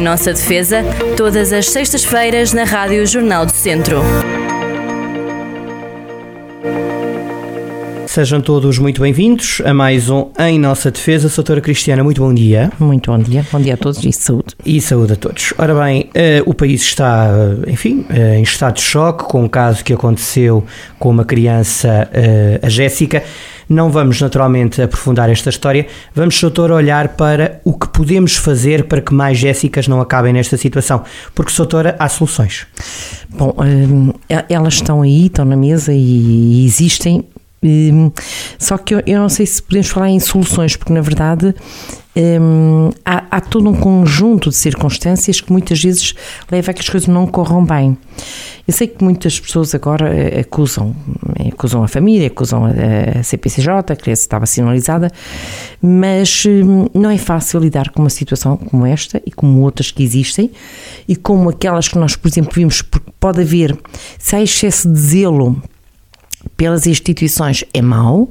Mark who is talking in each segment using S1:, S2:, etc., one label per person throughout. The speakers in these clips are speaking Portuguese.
S1: Em Nossa Defesa, todas as sextas-feiras na Rádio Jornal do Centro.
S2: Sejam todos muito bem-vindos a mais um Em Nossa Defesa. Doutora Cristiana, muito bom dia.
S3: Muito bom dia. Bom dia a todos e saúde.
S2: E saúde a todos. Ora bem, uh, o país está, uh, enfim, uh, em estado de choque com um caso que aconteceu com uma criança, a Jéssica. Não vamos naturalmente aprofundar esta história. Vamos, doutor, olhar para o que podemos fazer para que mais Jéssicas não acabem nesta situação. Porque, doutora, há soluções.
S3: Bom, elas estão aí, estão na mesa e existem um, só que eu, não sei se podemos falar em soluções, porque na verdade um, há, há, todo um conjunto de circunstâncias que muitas vezes leva a que as coisas não corram bem. Eu sei que muitas pessoas agora eh, acusam, acusam a família, acusam a, CPCJ, a criança estava sinalizada, mas um, não é fácil lidar com uma situação como esta e como outras que existem e como aquelas que nós, por exemplo, vimos, porque pode haver, se há excesso de zelo pelas instituições é mau,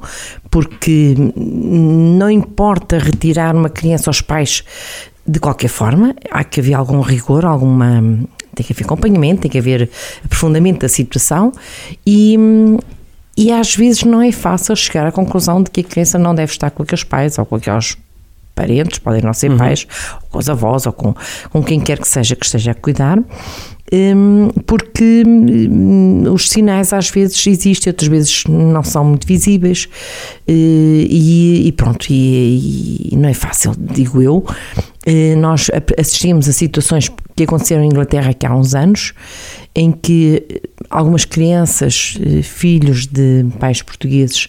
S3: porque não importa retirar uma criança aos pais de qualquer forma, há que haver algum rigor, alguma tem que haver acompanhamento, tem que haver aprofundamento da situação e, e às vezes não é fácil chegar à conclusão de que a criança não deve estar com aqueles pais ou com aqueles parentes, podem não ser uhum. pais, ou com os avós, ou com, com quem quer que seja que esteja a cuidar, porque hum, os sinais às vezes existem, outras vezes não são muito visíveis eh, e, e pronto, e, e, não é fácil, digo eu. Eh, nós assistimos a situações que aconteceram em Inglaterra aqui há uns anos, em que algumas crianças, eh, filhos de pais portugueses,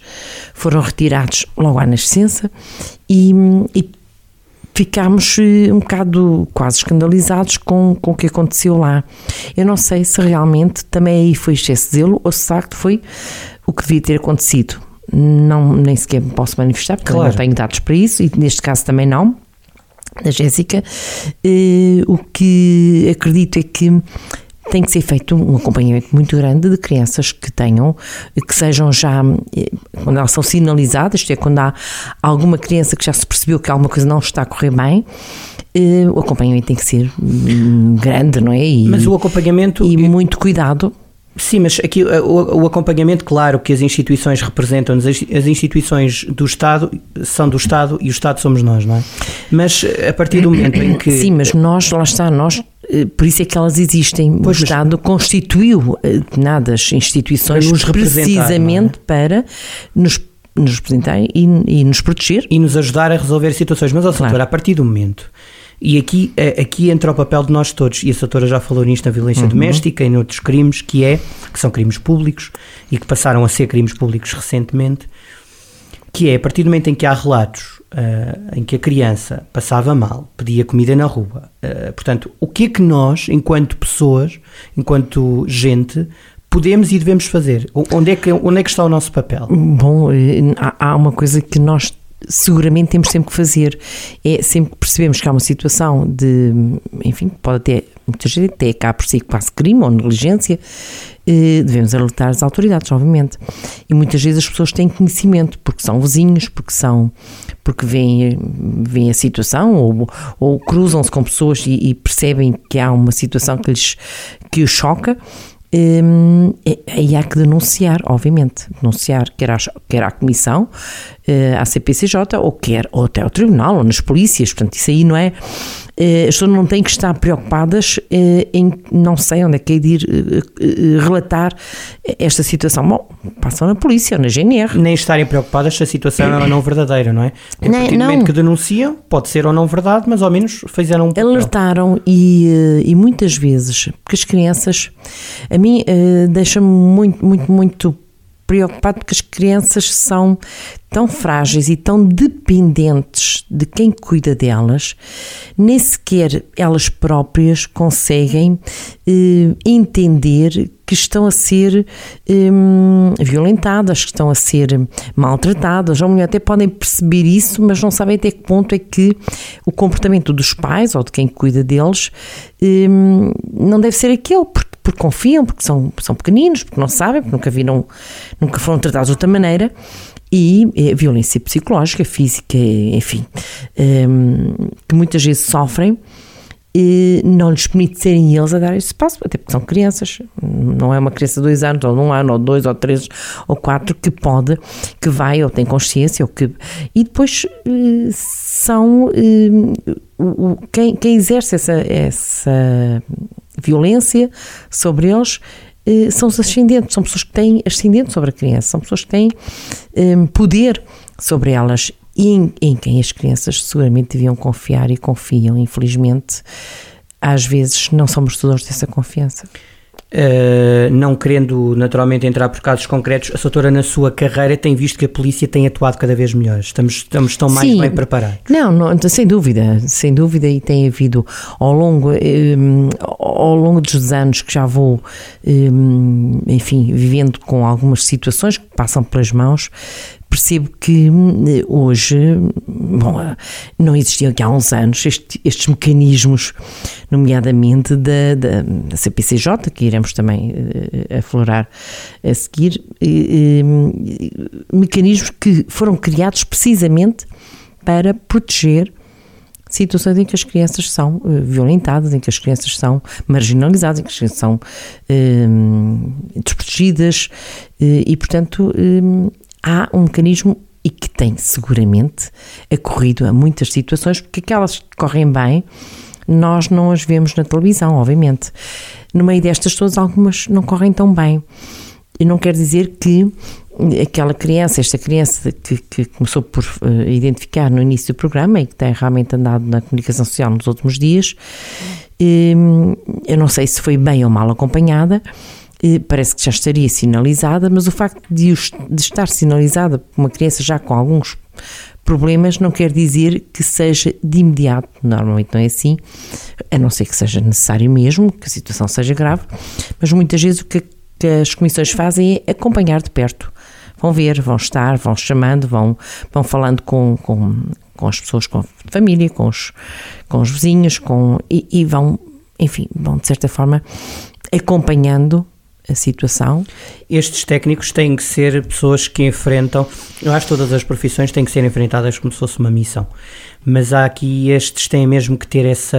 S3: foram retirados logo à nascença e, e ficámos eh, um bocado quase escandalizados com, com o que aconteceu lá. Eu não sei se realmente também aí foi excesso de zelo ou se de facto foi o que devia ter acontecido. Não, nem sequer me posso manifestar, porque claro. não tenho dados para isso, e neste caso também não, da Jéssica. Uh, o que acredito é que tem que ser feito um acompanhamento muito grande de crianças que tenham, que sejam já, eh, quando elas são sinalizadas, isto é, quando há alguma criança que já se percebeu que alguma coisa não está a correr bem, eh, o acompanhamento tem que ser hum, grande, não é?
S2: E, Mas o acompanhamento.
S3: E muito cuidado.
S2: Sim, mas aqui o, o, acompanhamento, claro, que as instituições representam, as, as instituições do Estado são do Estado e o Estado somos nós, não é? Mas a partir do momento em que.
S3: Sim, mas nós, lá está, nós eh, por isso é que elas existem. Pois, o Estado constituiu eh, determinadas instituições para nos precisamente é? para nos, nos representar e, e, nos proteger.
S2: E nos ajudar a resolver situações. Mas, ó, claro. doutora, a partir do momento. E aqui, eh, aqui entra o papel de nós todos, e a doutora já falou nisto na violência uhum. doméstica e noutros crimes, que é, que são crimes públicos e que passaram a ser crimes públicos recentemente, que é a partir do momento em que há relatos uh, em que a criança passava mal, pedia comida na rua. Uh, portanto, o que é que nós, enquanto pessoas, enquanto gente, podemos e devemos fazer? Onde é que, onde é que está o nosso papel?
S3: Bom, há uma coisa que nós seguramente temos sempre que fazer. É sempre que percebemos que há uma situação de, enfim, pode até, muitas vezes até cá por si quase crime ou negligência, eh, devemos alertar as autoridades, obviamente. E muitas vezes as pessoas têm conhecimento, porque são vizinhos, porque são, porque veem, veem a situação ou, ou cruzam-se com pessoas e, e, percebem que há uma situação que lhes que os choca Hum, aí há que denunciar, obviamente, denunciar quer à, quer à Comissão, eh, à CPCJ, ou quer ou até ao Tribunal, ou nas polícias, portanto, isso aí não é as pessoas não têm que estar preocupadas eh, em não sei onde é que é de ir eh, relatar esta situação. Bom, passam na polícia ou na GNR.
S2: Nem estarem preocupadas se a situação é ou não verdadeira, não é? A partir do momento que denunciam, pode ser ou não verdade, mas ao menos fizeram um
S3: Alertaram e, e muitas vezes, porque as crianças, a mim deixa-me muito, muito, muito preocupado porque as crianças são tão frágeis e tão dependentes de quem cuida delas, nem sequer elas próprias conseguem eh, entender que estão a ser eh, violentadas, que estão a ser maltratadas. Ou mulher até podem perceber isso, mas não sabem até que ponto é que o comportamento dos pais ou de quem cuida deles eh, não deve ser aquele, porque porque confiam, porque são, são pequeninos, porque não sabem, porque nunca viram, nunca foram tratados de outra maneira. E é, violência psicológica, física, enfim, um, que muitas vezes sofrem não lhes permite serem eles a dar esse passo, até porque são crianças, não é uma criança de dois anos, ou de um ano, ou dois, ou três, ou quatro, que pode, que vai, ou tem consciência, ou que... E depois eh, são... Eh, quem, quem exerce essa, essa violência sobre eles eh, são os ascendentes, são pessoas que têm ascendente sobre a criança, são pessoas que têm poder sobre elas e em, em quem as crianças seguramente deviam confiar e confiam. Infelizmente, às vezes não são merecedores dessa confiança.
S2: Uh, não querendo naturalmente entrar por casos concretos, a doutora na sua carreira tem visto que a polícia tem atuado cada vez melhor. Estamos, estamos tão mais Sim. bem preparados.
S3: Não, não, sem dúvida, sem dúvida, e tem havido ao longo, um, ehm, ao longo dos anos que já vou, um, ehm, enfim, vivendo com algumas situações que passam pelas mãos, percebo que hum, hoje, bom, não existiam aqui há uns anos este, estes mecanismos, nomeadamente da, da, CPCJ, que iremos também uh, aflorar a seguir, uh, mecanismos que foram criados precisamente para proteger situações em que as crianças são violentadas, em que as crianças são marginalizadas, em que as crianças são desprotegidas e, portanto, há um mecanismo e que tem seguramente ocorrido a muitas situações, porque aquelas que correm bem, nós não as vemos na televisão, obviamente. No meio destas todas, algumas não correm tão bem. E não quer dizer que aquela criança, esta criança que, que começou por uh, identificar no início do programa e que tem realmente andado na comunicação social nos últimos dias, um, eu não sei se foi bem ou mal acompanhada, parece que já estaria sinalizada, mas o facto de, de estar sinalizada por uma criança já com alguns problemas não quer dizer que seja de imediato, normalmente não é assim, a não ser que seja necessário mesmo, que a situação seja grave, mas muitas vezes o que, que as comissões fazem é acompanhar de perto. Vão ver, vão estar, vão chamando, vão, vão falando com, com, com as pessoas, com a família, com os, com os vizinhos, com, e, e vão, enfim, vão de certa forma acompanhando a situação.
S2: Estes técnicos têm que ser pessoas que enfrentam, eu acho que todas as profissões têm que ser enfrentadas como se fosse uma missão, mas há aqui estes têm mesmo que ter essa,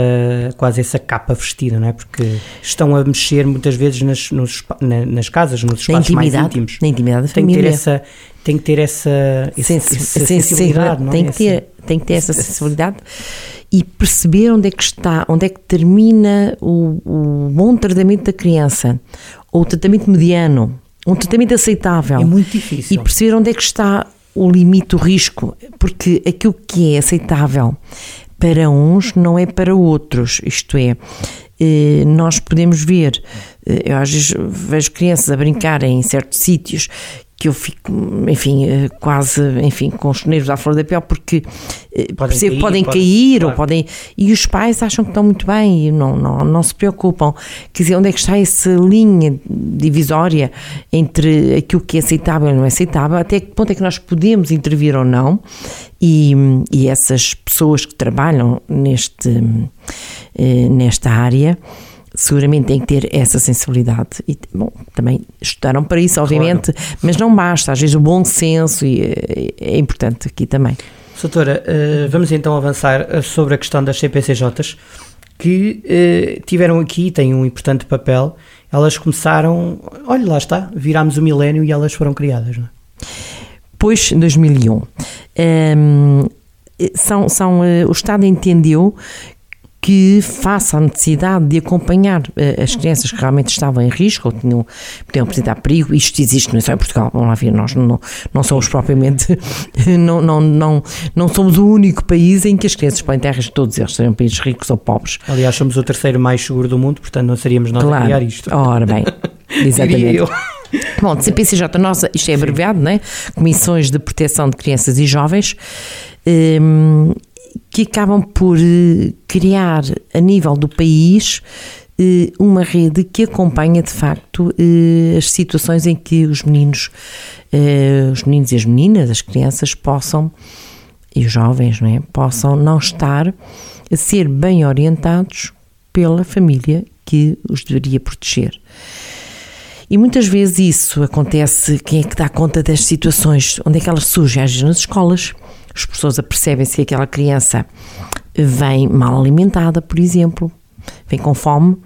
S2: quase essa capa vestida, não é? Porque estão a mexer muitas vezes nas, nos, nas casas, nos espaços mais íntimos.
S3: Na intimidade da
S2: tem
S3: família.
S2: Que ter essa, tem que ter essa, essa, essa sensibilidade, não é?
S3: Tem que ter, tem que ter essa sensibilidade e perceber onde é que está, onde é que termina o, o bom tratamento da criança, ou o tratamento mediano, um tratamento aceitável.
S2: É muito difícil.
S3: E perceber onde é que está o limite, o risco, porque aquilo que é aceitável para uns não é para outros, isto é, eh, nós podemos ver, eh, eu às vezes vejo crianças a brincar em certos sítios que eu fico, enfim, eh, quase, enfim, com os nervos à flor da pele, porque eh, podem percebo, cair, podem cair claro. ou podem. E os pais acham que estão muito bem e não, não, não se preocupam. Quer dizer, onde é que está essa linha divisória entre aquilo que é aceitável e não é aceitável? Até que ponto é que nós podemos intervir ou não? E, e essas pessoas que trabalham neste, eh, nesta área seguramente têm que ter essa sensibilidade e bom, também estudaram para isso, obviamente, claro. mas não basta, às vezes o bom senso e, é, é importante aqui também.
S2: Doutora, eh, vamos então avançar eh, sobre a questão das CPCJs que eh, tiveram aqui, têm um importante papel, elas começaram, olha lá está, virámos o milénio e elas foram criadas, não é?
S3: Pois, 2001. Um, ehm, são, são, o Estado entendeu que faça a necessidade de acompanhar uh, as crianças que realmente estavam em risco ou tinham, podiam apresentar perigo, isto existe não é só em Portugal, vamos lá ver, nós não, não somos propriamente, não, não, não, não somos o único país em que as crianças podem ter risco, todos eles sejam países ricos ou pobres.
S2: Aliás, somos o terceiro mais seguro do mundo, portanto não seríamos nós claro. a criar isto.
S3: Ora bem, exatamente. Bom, CPCJ nossa, isto é abreviado, não é? Comissões de Proteção de Crianças e Jovens, um, que acabam por eh, criar a nível do país eh, uma rede que acompanha de facto eh, as situações em que os meninos, os meninos e as meninas, as crianças possam e os jovens, não é, possam não estar a ser bem orientados pela família que os deveria proteger. E muitas vezes isso acontece, quem é que dá conta das situações, onde é que elas surgem? Às vezes nas escolas, as pessoas apercebem-se que aquela criança vem mal alimentada, por exemplo, vem com fome.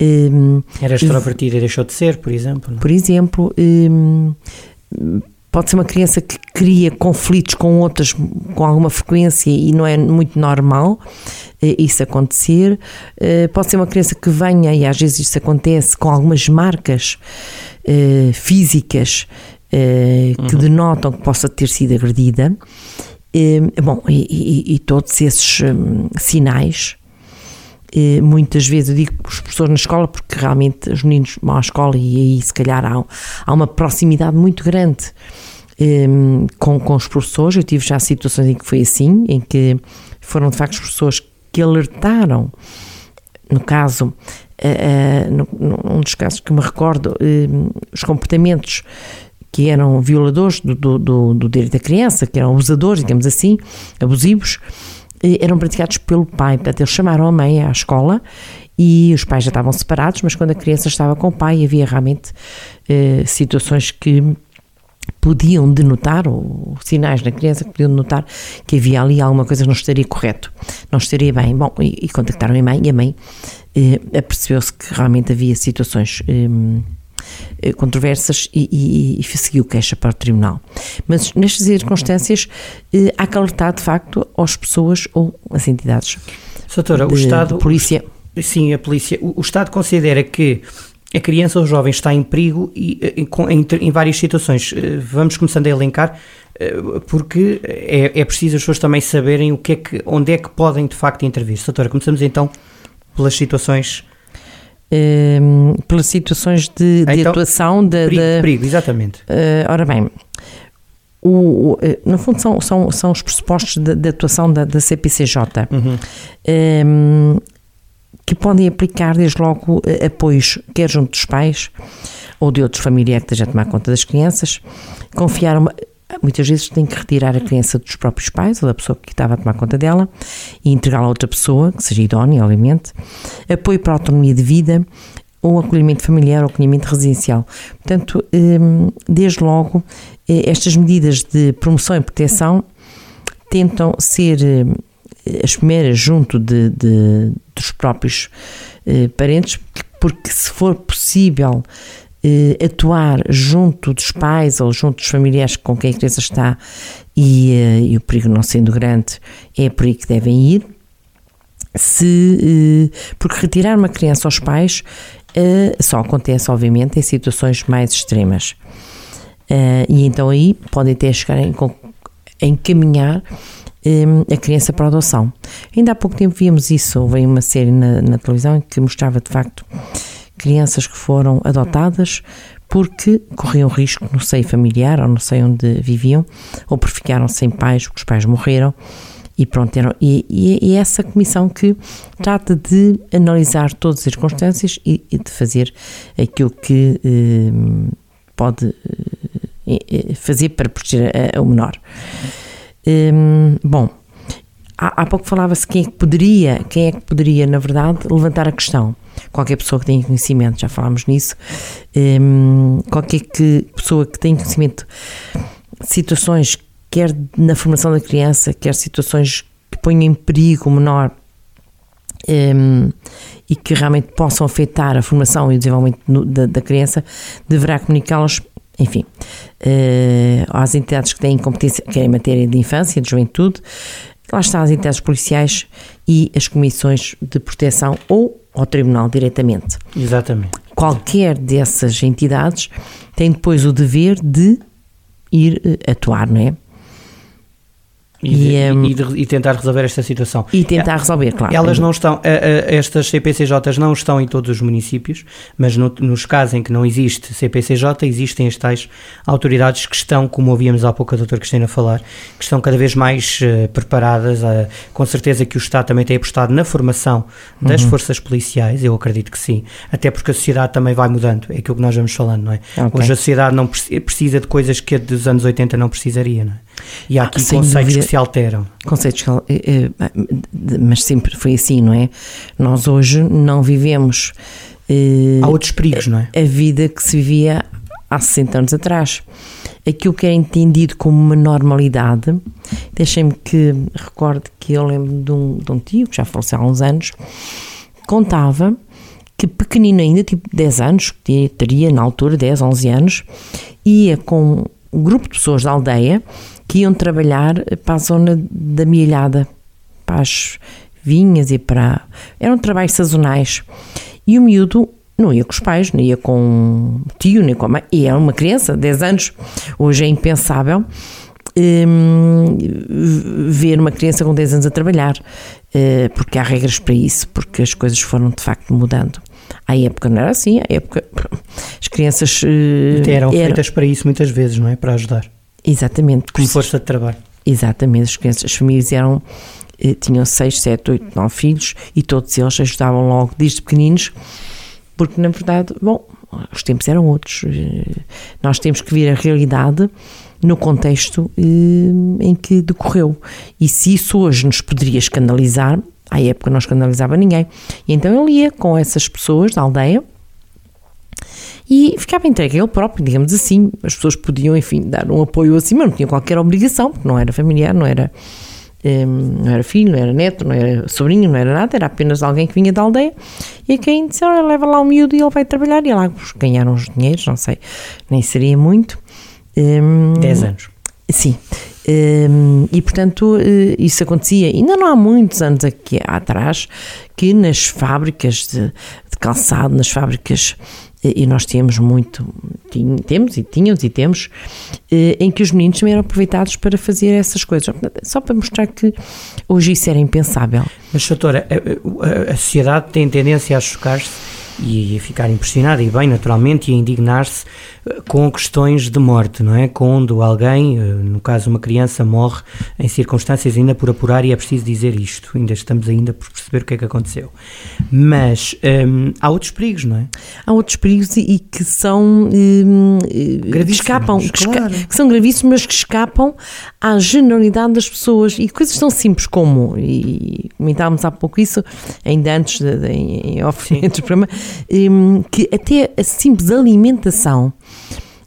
S2: Um, Era extrovertida e deixou de ser, por exemplo. Não?
S3: Por exemplo, um, pode ser uma criança que cria conflitos com outras com alguma frequência e não é muito normal eh, isso acontecer. Eh, pode ser uma criança que venha, e às vezes isso acontece, com algumas marcas físicas que uhum. denotam que possa ter sido agredida. Uh, bom, e, e, e, todos esses um, sinais muitas vezes eu digo os professores na escola porque realmente os meninos vão à escola e aí se calhar há, há uma proximidade muito grande um, com, com os professores. Eu tive já situações em que foi assim, em que foram de facto os professores que alertaram, no caso, uh, uh, num dos casos que me recordo, uh, os comportamentos que eram violadores do, do, do, do, direito da criança, que eram abusadores, digamos assim, abusivos, eram praticados pelo pai. Portanto, eles chamaram a mãe à escola e os pais já estavam separados, mas quando a criança estava com o pai havia realmente situações que podiam denotar, ou sinais na criança que podiam denotar que havia ali alguma coisa que não estaria correto, não estaria bem. Bom, e, e contactaram a mãe e a mãe eh, apercebeu-se que realmente havia situações eh, eh controversas e, e, e, seguiu queixa para o tribunal. Mas nestas circunstâncias eh, há que alertar de facto às pessoas ou às entidades.
S2: Doutora, o Estado.
S3: polícia.
S2: Sim, a polícia. O, o Estado considera que a criança ou o jovem está em perigo e, eh, em, em, várias situações. Eh, vamos começando a elencar, eh, porque é, é preciso as pessoas também saberem o que é que, onde é que podem de facto intervir. Doutora, começamos então pelas situações.
S3: Um, ehm, pelas situações de, de então, atuação da.
S2: Perigo, perigo exatamente.
S3: Uh, ora bem, o, o, no fundo são, são, são os pressupostos de, de atuação da, da CPCJ. Uhum. Um, ehm, que podem aplicar desde logo eh, apoios, quer junto dos pais ou de outros familiares que estejam a tomar conta das crianças, confiar uma, muitas vezes tem que retirar a criança dos próprios pais ou da pessoa que estava a tomar conta dela e entregá-la a outra pessoa, que seja idónea, obviamente, apoio para a autonomia de vida ou acolhimento familiar ou acolhimento residencial. Portanto, ehm, desde logo, eh, estas medidas de promoção e proteção tentam ser eh, as primeiras junto de, de dos próprios eh, parentes, porque se for possível eh, atuar junto dos pais ou junto dos familiares com quem a criança está e, eh, e o perigo não sendo grande, é por aí que devem ir. Se, eh, porque retirar uma criança aos pais eh, só acontece, obviamente, em situações mais extremas. Eh, e então aí podem até chegar a encaminhar Hum, a criança para adoção. Ainda há pouco tempo víamos isso, veio uma série na, na televisão que mostrava de facto crianças que foram adotadas porque corriam risco no seio familiar ou não sei onde viviam, ou porque ficaram sem pais, porque os pais morreram. E pronto, eram, e, e, e é essa comissão que trata de analisar todas as circunstâncias e, e de fazer aquilo que eh, pode eh, fazer para proteger o menor. Hum, bom, há, há pouco falava-se quem é que poderia, quem é que poderia, na verdade, levantar a questão. Qualquer pessoa que tenha conhecimento, já falámos nisso, hum, qualquer que, pessoa que tenha conhecimento de situações, quer na formação da criança, quer situações que ponham em perigo o menor um, e que realmente possam afetar a formação e o desenvolvimento no, da, da, criança, deverá comunicá-los enfim, uh, às entidades que têm competência, quer em matéria de infância, de juventude, lá estão as entidades policiais e as comissões de proteção ou ao tribunal diretamente.
S2: Exatamente.
S3: Qualquer dessas entidades tem depois o dever de ir uh, atuar, não é?
S2: E, e, um, e, de, e, tentar resolver esta situação.
S3: E tentar resolver, claro.
S2: Elas não estão, estas CPCJs não estão em todos os municípios, mas no, nos casos em que não existe CPCJ, existem as tais autoridades que estão, como ouvíamos há pouco a doutora Cristina falar, que estão cada vez mais uh, preparadas, uh, com certeza que o Estado também tem apostado na formação das uhum. forças policiais, eu acredito que sim, até porque a sociedade também vai mudando, é aquilo que nós vamos falando, não é? Okay. Hoje a sociedade não precisa de coisas que a dos anos 80 não precisaria, não é? E há aqui ah, conceitos dúvida, que se alteram.
S3: Conceitos que, eh, eh, mas sempre foi assim, não é? Nós hoje não vivemos.
S2: Eh, há outros perigos, não é?
S3: A vida que se vivia há 60 anos atrás. Aquilo que era entendido como uma normalidade, deixem-me que recorde que eu lembro de um, de um tio, que já faleceu há uns anos, contava que pequenino ainda, tipo 10 anos, que teria na altura 10, 11 anos, ia com um grupo de pessoas da aldeia que iam trabalhar para a zona da Milhada, para as vinhas e para. eram trabalhos sazonais. E o miúdo não ia com os pais, não ia com o tio, nem com a mãe, e era uma criança, 10 anos, hoje é impensável. Um, ver uma criança com 10 anos a trabalhar, uh, porque há regras para isso, porque as coisas foram de facto mudando. À época não era assim, à época as crianças uh,
S2: eram, eram feitas para isso muitas vezes, não é? Para ajudar.
S3: Exatamente.
S2: Como força de trabalho.
S3: Exatamente, as crianças, as famílias eram eh, tinham 6, 7, 8, 9 filhos e todos eles ajudavam logo desde pequeninos, porque na verdade, bom, os tempos eram outros. Eh, nós temos que ver a realidade no contexto eh, em que decorreu. E se isso hoje nos poderia escandalizar, à época não escandalizava ninguém. E então ele ia com essas pessoas da aldeia e ficava entregue a ele próprio, digamos assim. As pessoas podiam, enfim, dar um apoio assim, mas não tinham qualquer obrigação, porque não era familiar, não era não era filho, não era neto, não era sobrinho, não era nada, era apenas alguém que vinha da aldeia e a quem disse, olha, leva lá o miúdo e ele vai trabalhar e lá ganharam os dinheiros, não sei, nem seria muito.
S2: Um, 10 anos.
S3: Sim. Um, e portanto eh, isso acontecia, ainda não há muitos anos aqui atrás, que nas fábricas de, de calçado, nas fábricas e nós tínhamos muito, temos e tínhamos e temos, eh, em que os meninos também eram aproveitados para fazer essas coisas, só para mostrar que hoje isso era impensável.
S2: Mas, doutora, a, a, a sociedade tem tendência a chocar-se e a ficar impressionada e bem naturalmente e a indignar-se eh, com questões de morte, não é? Quando alguém, eh, no caso uma criança, morre em circunstâncias ainda por apurar e é preciso dizer isto, ainda estamos ainda por perceber o que é que aconteceu. Mas hum, há outros perigos, não é?
S3: Há outros perigos e, e que são hum, que escapam, que, claro. esca que, são gravíssimos, mas que escapam à generalidade das pessoas e coisas tão simples como, e comentávamos há pouco isso, ainda antes de, de, em off, entre o programa, que até a simples alimentação,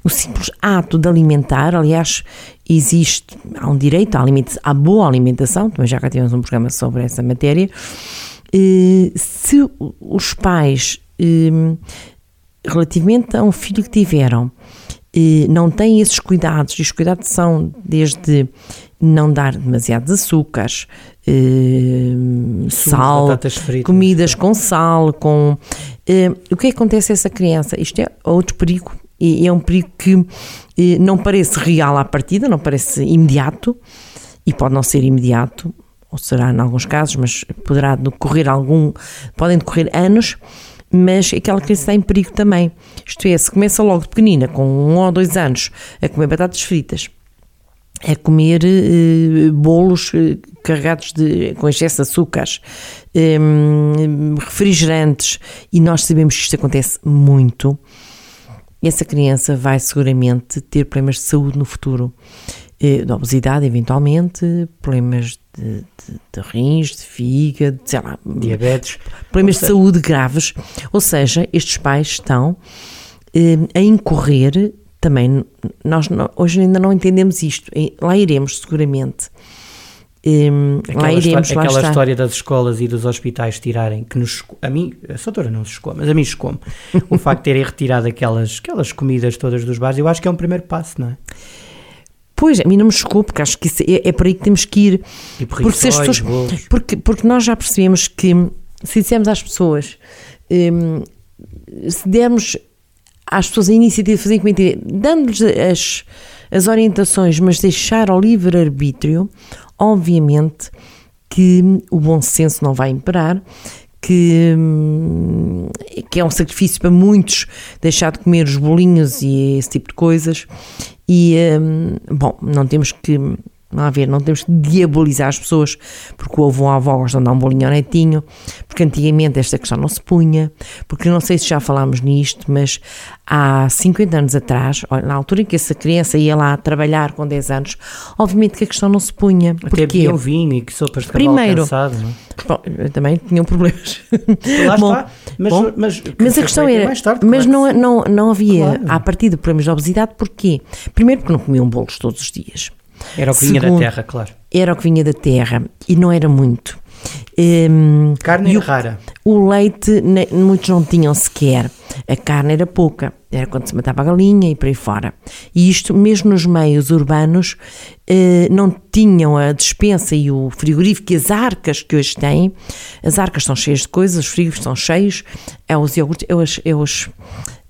S3: o simples ato de alimentar, aliás, existe, há um direito à, à boa alimentação, também já cá tivemos um programa sobre essa matéria, eh, se os pais, hum, relativamente a um filho que tiveram, eh, não têm esses cuidados, e os cuidados são desde não dar demasiados açúcares, eh, sal, comidas com sal, com o que, é que acontece a essa criança? Isto é outro perigo, e é um perigo que uh, não parece real à partida, não parece imediato, e pode não ser imediato, ou será em alguns casos, mas poderá decorrer algum, podem decorrer anos, mas aquela criança está em perigo também. Isto é, se começa logo de pequenina, com um ou dois anos, a comer batatas fritas, a comer uh, bolos uh, carregados de, com excesso de açúcares, um, refrigerantes, e nós sabemos que isto acontece muito, essa criança vai seguramente ter problemas de saúde no futuro. Uh, de obesidade, eventualmente, problemas de, de, de, rins, de fígado, sei lá,
S2: diabetes,
S3: problemas de saúde graves. Ou seja, estes pais estão a incorrer também nós não, hoje ainda não entendemos isto. Lá iremos seguramente.
S2: Um, aquela lá iremos, lá aquela história das escolas e dos hospitais tirarem, que nos, a mim, a Soutora não se escoa, mas a mim escoa o facto de terem retirado aquelas, aquelas comidas todas dos bares, eu acho que é um primeiro passo, não é?
S3: Pois, a mim não me chocou, porque acho que é, é por aí que temos que ir.
S2: Tipo porque, as pessoas,
S3: porque, porque nós já percebemos que se dissermos às pessoas, um, se dermos às pessoas a iniciativa de fazer comitiva, dando-lhes as, as orientações, mas deixar ao livre-arbítrio, obviamente que o bom senso não vai imperar, que, que é um sacrifício para muitos deixar de comer os bolinhos e esse tipo de coisas. E, hum, bom, não temos que não a ver, não temos que diabolizar as pessoas porque o avô ou a avó gostam de dar um bolinho ao netinho, porque antigamente esta questão não se punha, porque não sei se já falámos nisto, mas há 50 anos atrás, na altura em que essa criança ia lá trabalhar com 10 anos, obviamente que a questão não se punha.
S2: Até bebiam vinho e que sopas de Primeiro, cansado, não é?
S3: Bom, também tinham problemas.
S2: Lá bom, está. Mas,
S3: bom,
S2: mas,
S3: mas a questão era, tarde, mas claro. não, não, não havia, claro. a partir de problemas de obesidade, porquê? Primeiro porque não comiam bolos todos os dias.
S2: Era o que vinha Segundo, da terra, claro.
S3: Era o que vinha da terra e não era muito. Um,
S2: Carne é rara.
S3: O leite, muitos não tinham sequer. A carne era pouca, era quando se matava a galinha e por aí fora. E isto, mesmo nos meios urbanos, eh, não tinham a despensa e o frigorífico e as arcas que hoje têm. As arcas estão cheias de coisas, os frigoríficos estão cheios, é os iogurtes, é os. É os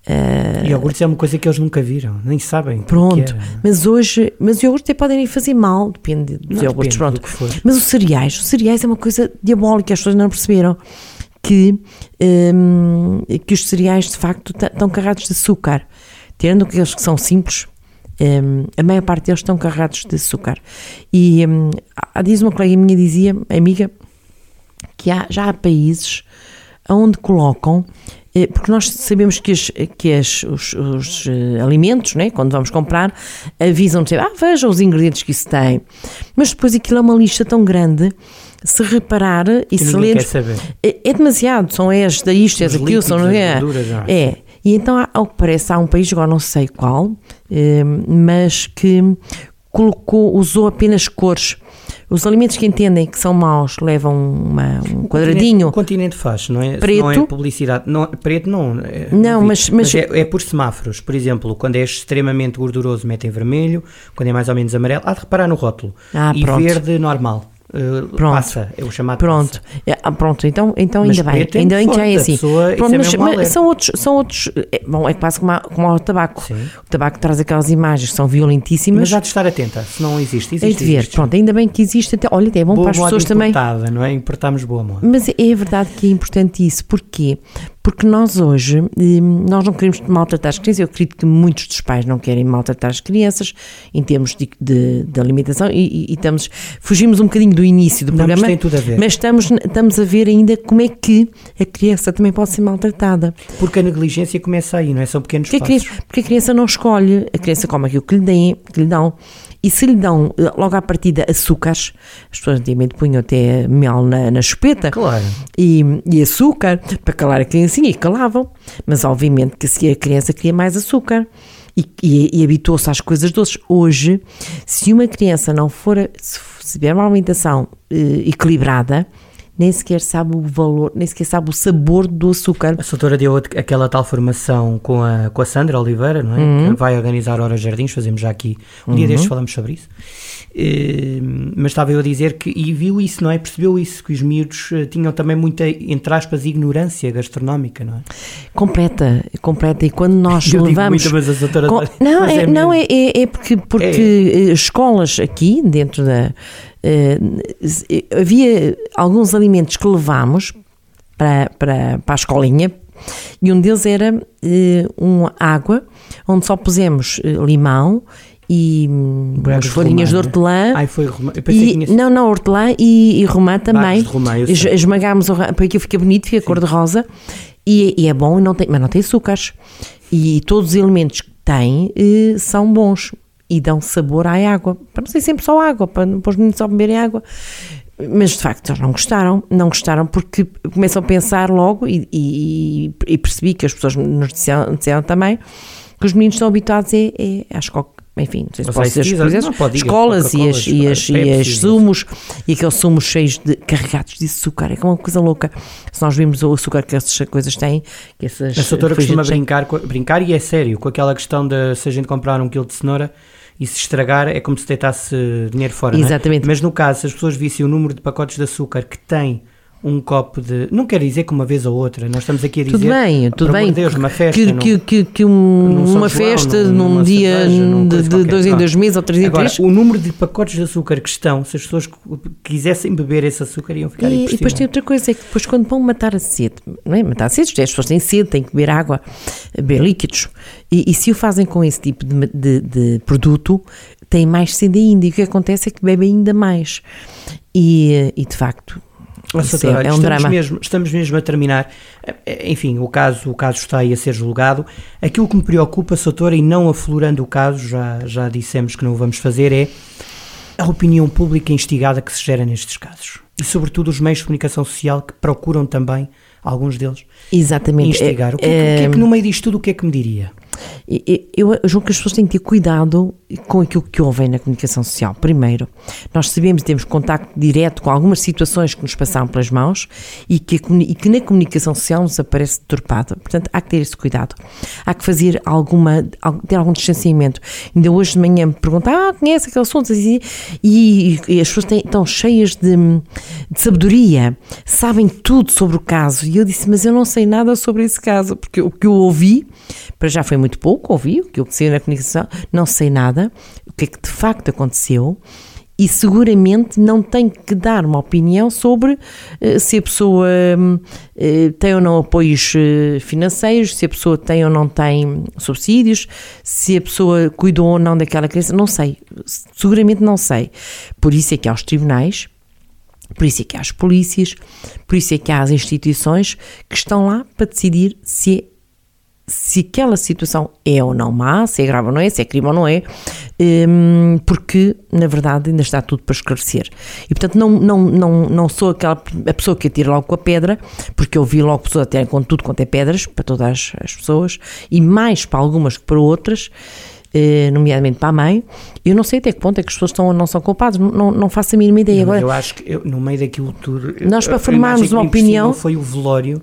S2: Uh, iogurtes é uma coisa que eles nunca viram, nem sabem.
S3: Pronto, mas hoje, mas iogurtes podem fazer mal, depende dos não, iogurtes, depende pronto. Mas os cereais, os cereais é uma coisa diabólica, as pessoas não perceberam que, um, que os cereais de facto estão carregados de açúcar, tendo aqueles que são simples, um, a maior parte deles estão carregados de açúcar. E um, diz uma colega minha, dizia, amiga, que há, já há países onde colocam porque nós sabemos que, as, que as, os, os uh, alimentos, né, quando vamos comprar, avisam dizer, ah, veja os ingredientes que isso tem. Mas depois aquilo é uma lista tão grande, se reparar e
S2: que
S3: se ler.
S2: É,
S3: é, demasiado, são esta, isto, esta, aquilo, são. É, é. E então, ao que parece, há um país, agora não sei qual, eh, mas que colocou, usou apenas cores os alimentos que entendem que são maus levam uma, um quadradinho.
S2: O continente faz, não é?
S3: Preto.
S2: Não é publicidade. Não, preto não.
S3: É, não, mas.
S2: mas, mas é, é, por semáforos. Por exemplo, quando é extremamente gorduroso, metem vermelho. Quando é mais ou menos amarelo, há de reparar no rótulo. Ah, e pronto. verde, normal. Uh, pronto. passa, é o chamado
S3: pronto. É, ah, pronto, então, então ainda bem, ainda bem que já é assim.
S2: Pessoa,
S3: pronto,
S2: é
S3: mas, mas são outros, são outros, é, bom, é quase como, a, como o tabaco. Sim. O tabaco traz aquelas imagens que são violentíssimas.
S2: Mas há de estar atenta, se não existe, existe.
S3: É de ver,
S2: existe.
S3: pronto, ainda bem que existe, até, olha, até é bom
S2: boa
S3: para as pessoas também.
S2: não é? Importamos boa moda.
S3: Mas é verdade que é importante isso, porquê? Porque nós hoje, nós não queremos maltratar as crianças, eu acredito que muitos dos pais não querem maltratar as crianças em termos de, de, de alimentação e, e, estamos, fugimos um bocadinho do início do
S2: não,
S3: programa,
S2: mas, tem tudo a ver.
S3: mas estamos, estamos a ver ainda como é que a criança também pode ser maltratada.
S2: Porque a negligência começa aí, não é? São pequenos porque
S3: passos. A criança, porque a criança não escolhe, a criança come aquilo que lhe, deem, que lhe dão. E se lhe dão eh, logo à partida açúcares, as pessoas antigamente punham até mel na, na chupeta
S2: claro.
S3: e, e açúcar para calar a criancinha e calavam, mas obviamente que se a criança queria mais açúcar e, e, e habituou-se às coisas doces. Hoje, se uma criança não for, se tiver uma alimentação eh, equilibrada, nem sequer sabe o valor, nem sequer sabe o sabor do açúcar.
S2: A doutora deu aquela tal formação com a, com a Sandra Oliveira, não é? Uhum. Que vai organizar Horas Jardins, fazemos já aqui, um uhum. dia destes falamos sobre isso. Uh, mas estava eu a dizer que, e viu isso, não é? Percebeu isso, que os miúdos uh, tinham também muita, entre aspas, ignorância gastronómica, não é?
S3: Completa, completa. E quando nós
S2: eu
S3: levamos.
S2: Digo muito, mas a doutora
S3: com, não, é, é não é, é, é, porque, porque é. escolas aqui, dentro da havia alguns alimentos que levámos para, para, para a escolinha e um deles era uh, uma água onde só pusemos limão e umas folhinhas de né? hortelã.
S2: Ai, foi romã.
S3: E, não, não, hortelã e, e romã também.
S2: Romã,
S3: Esmagámos o porque aquilo fica bonito, fica cor de rosa e, e, é bom, não tem, mas não tem açúcares. E todos os elementos que tem são bons e dão sabor à água. Para não ser sempre só água, para, para os meninos só beberem água. Mas de facto eles não gostaram, não gostaram porque começam a pensar logo e, e, e percebi que as pessoas nos disseram, disseram, também que os meninos estão habituados é, é às enfim, não sei se pode ser as escolas e as, e as, e as sumos e aqueles sumos cheios de carregados de açúcar, é uma coisa louca. Se nós vimos o açúcar que essas coisas têm, que essas.
S2: A doutora costuma brincar, brincar e é sério, com aquela questão de se a gente comprar um quilo de cenoura e se estragar é como se deitasse dinheiro fora.
S3: É? Exatamente.
S2: É? Mas no caso, se as pessoas vissem o número de pacotes de açúcar que tem um copo de. Não quer dizer que uma vez ou outra, nós estamos aqui a dizer.
S3: Tudo bem, tudo bem.
S2: Deus, uma festa.
S3: Que, que, que, que um, uma João, festa num, num dia cerveja, de, de dois em dois meses ou três em
S2: Agora,
S3: três.
S2: O número de pacotes de açúcar que estão, se as pessoas quisessem beber esse açúcar, iam ficar
S3: E, e depois tem outra coisa, é que depois quando vão matar a sede, não é? Matar a sede, as pessoas têm sede, têm que beber água, beber líquidos. E, e se o fazem com esse tipo de, de, de produto, têm mais sede ainda. E o que acontece é que bebem ainda mais. E, e de facto
S2: nossa, é, é, um estamos drama. Mesmo, estamos mesmo a terminar. Enfim, o caso, o caso está aí a ser julgado. Aquilo que me preocupa, Soutora, e não aflorando o caso, já, já dissemos que não o vamos fazer, é a opinião pública instigada que se gera nestes casos. E, sobretudo, os meios de comunicação social que procuram também, alguns deles,
S3: Exatamente.
S2: instigar. O que, é, que é que, no meio disto tudo, o que é que me diria?
S3: Eu julgo que as pessoas têm que ter cuidado com aquilo que ouvem na comunicação social. Primeiro, nós sabemos temos contacto direto com algumas situações que nos passaram pelas mãos e que, e que na comunicação social nos aparece deturpada. Portanto, há que ter esse cuidado. Há que fazer alguma, ter algum distanciamento. Ainda hoje de manhã me perguntam, ah, conhece aquele assunto? E, e, e as pessoas têm, estão cheias de, de sabedoria, sabem tudo sobre o caso. E eu disse, mas eu não sei nada sobre esse caso, porque o que eu ouvi, para já foi muito pouco, ouvi o que eu conheci na comunicação, não sei nada, o que é que de facto aconteceu e seguramente não tenho que dar uma opinião sobre uh, se a pessoa uh, tem ou não apoios uh, financeiros, se a pessoa tem ou não tem subsídios, se a pessoa cuidou ou não daquela criança, não sei, seguramente não sei. Por isso é que há os tribunais, por isso é que há as polícias, por isso é que há as instituições que estão lá para decidir se é se aquela situação é ou não má, se é grave ou não é, se é crime ou não é, hum, porque na verdade ainda está tudo para esclarecer. E portanto não, não, não, não sou aquela a pessoa que atira logo com a pedra, porque eu vi logo pessoas até com tudo quanto é pedras para todas as pessoas e mais para algumas que para outras. Eh, nomeadamente para a mãe, eu não sei até que ponto é que as pessoas estão ou não são culpadas, não, não faço a mínima ideia.
S2: Não,
S3: Agora,
S2: eu acho que eu, no meio daquilo tudo.
S3: Nós, para formarmos uma opinião.
S2: Foi o velório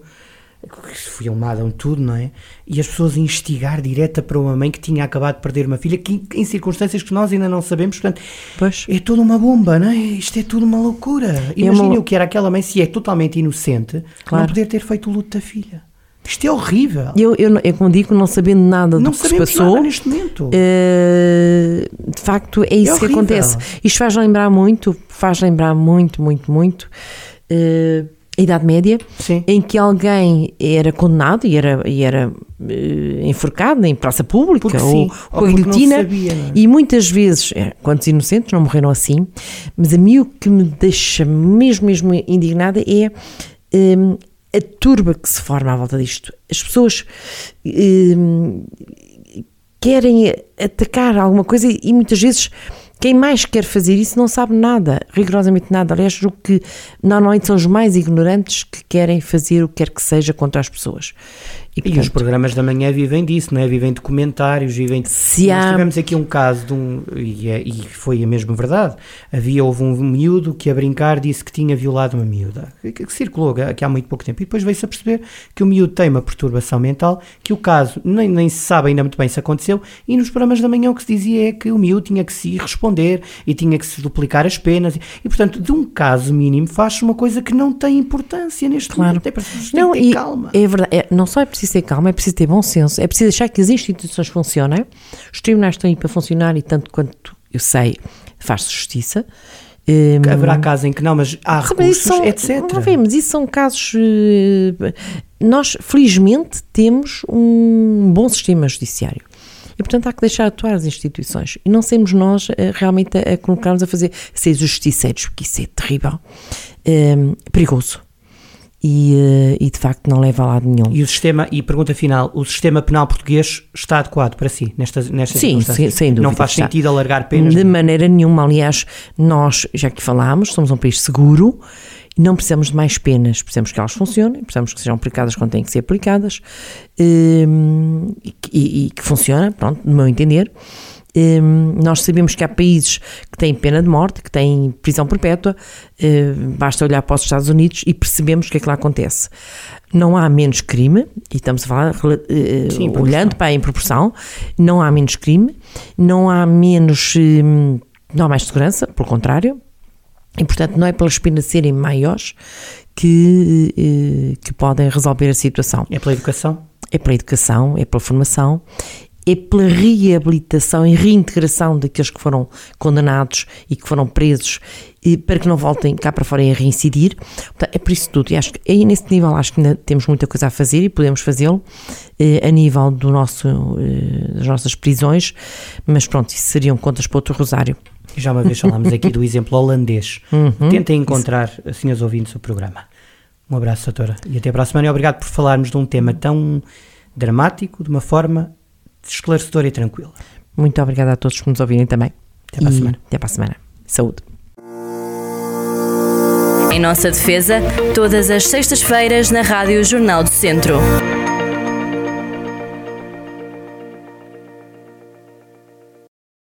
S2: que filmaram tudo, não é? E as pessoas instigar direta para uma mãe que tinha acabado de perder uma filha, que, em circunstâncias que nós ainda não sabemos, portanto, pois. é toda uma bomba, não é? Isto é tudo uma loucura. Imaginem é uma... o que era aquela mãe, se é totalmente inocente, claro. não poder ter feito o luto da filha. Isto é horrível.
S3: Eu, eu, eu como digo, não sabendo nada não do que se passou,
S2: neste momento.
S3: Uh, de facto, é isso é que acontece. Isto faz lembrar muito, faz lembrar muito, muito, muito. Uh, Idade Média, Sim. em que alguém era condenado e era, e era uh, enforcado em praça pública porque ou, com a guilhotina. É? E muitas vezes, é, quantos inocentes não morreram assim, mas a mim o que me deixa mesmo, mesmo indignada é um, a turba que se forma à volta disto. As pessoas um, querem atacar alguma coisa e muitas vezes quem mais quer fazer isso não sabe nada, rigorosamente nada. Aliás, o que normalmente são os mais ignorantes que querem fazer o que quer que seja contra as pessoas.
S2: E, portanto, e, os programas da manhã vivem disso, não é? Vivem de comentários, vivem de... Se Nós há... tivemos aqui um caso de um, e, é, e, foi a mesma verdade, havia, houve um miúdo que a brincar disse que tinha violado uma miúda, que, que circulou aqui há muito pouco tempo, e depois veio-se a perceber que o miúdo tem uma perturbação mental, que o caso nem, nem se sabe ainda muito bem se aconteceu, e nos programas da manhã o que se dizia é que o miúdo tinha que se responder e tinha que se duplicar as penas, e, e portanto de um caso mínimo faz-se uma coisa que não tem importância neste claro. momento, é preciso não, ter calma.
S3: É verdade, é, não só é preciso preciso ter calma, é preciso ter bom senso, é preciso deixar que as instituições funcionem. Os tribunais estão aí para funcionar e, tanto quanto eu sei, faz-se justiça.
S2: Um, Haverá casos em que não, mas há recursos, são, etc.
S3: Não vemos, isso são casos. Eh, nós, felizmente, temos um bom sistema judiciário. E, portanto, há que deixar atuar as instituições. E não sermos nós eh, realmente a, a colocarmos a fazer, a ser justiceiros, porque isso é terrível, um, perigoso e, eh, e, de facto não leva a lado nenhum.
S2: E o sistema, e pergunta final, o sistema penal português está adequado para si, nestas, nestas
S3: Sim, sem, sem dúvida.
S2: Não faz está. sentido alargar penas?
S3: De maneira nenhuma, aliás, nós, já que falámos, somos um país seguro, não precisamos de mais penas, precisamos que elas funcionem, precisamos que sejam aplicadas quando têm que ser aplicadas um, e, e, e que funciona, pronto, no meu entender. Hum, nós sabemos que há países que têm pena de morte, que têm prisão perpétua, hum, basta olhar para os Estados Unidos e percebemos o que é que lá acontece. Não há menos crime, e estamos a falar eh, Sim, olhando para em proporção, não há menos crime, não há menos. Hum, não há mais segurança, pelo contrário, e portanto não é pelas penas serem maiores que, eh, que podem resolver a situação.
S2: É pela educação?
S3: É pela educação, é pela formação é pela reabilitação e reintegração daqueles que foram condenados e que foram presos e para que não voltem cá para fora a reincidir. Portanto, é por isso tudo. E acho que aí nesse nível acho que ainda temos muita coisa a fazer e podemos fazê-lo eh, a nível do nosso, eh, das nossas prisões, mas pronto, isso seriam contas para outro rosário.
S2: Já uma vez falámos aqui do exemplo holandês. Uhum, Tentem encontrar, isso. assim, os ouvintes, o programa. Um abraço, doutora, e até para a semana. E obrigado por falarmos de um tema tão dramático, de uma forma esclarecedora e tranquila.
S3: Muito obrigada a todos por nos ouvirem também.
S2: Até para a semana.
S3: Até para a semana. Saúde.
S1: Em nossa defesa, todas as sextas-feiras na Rádio Jornal do Centro.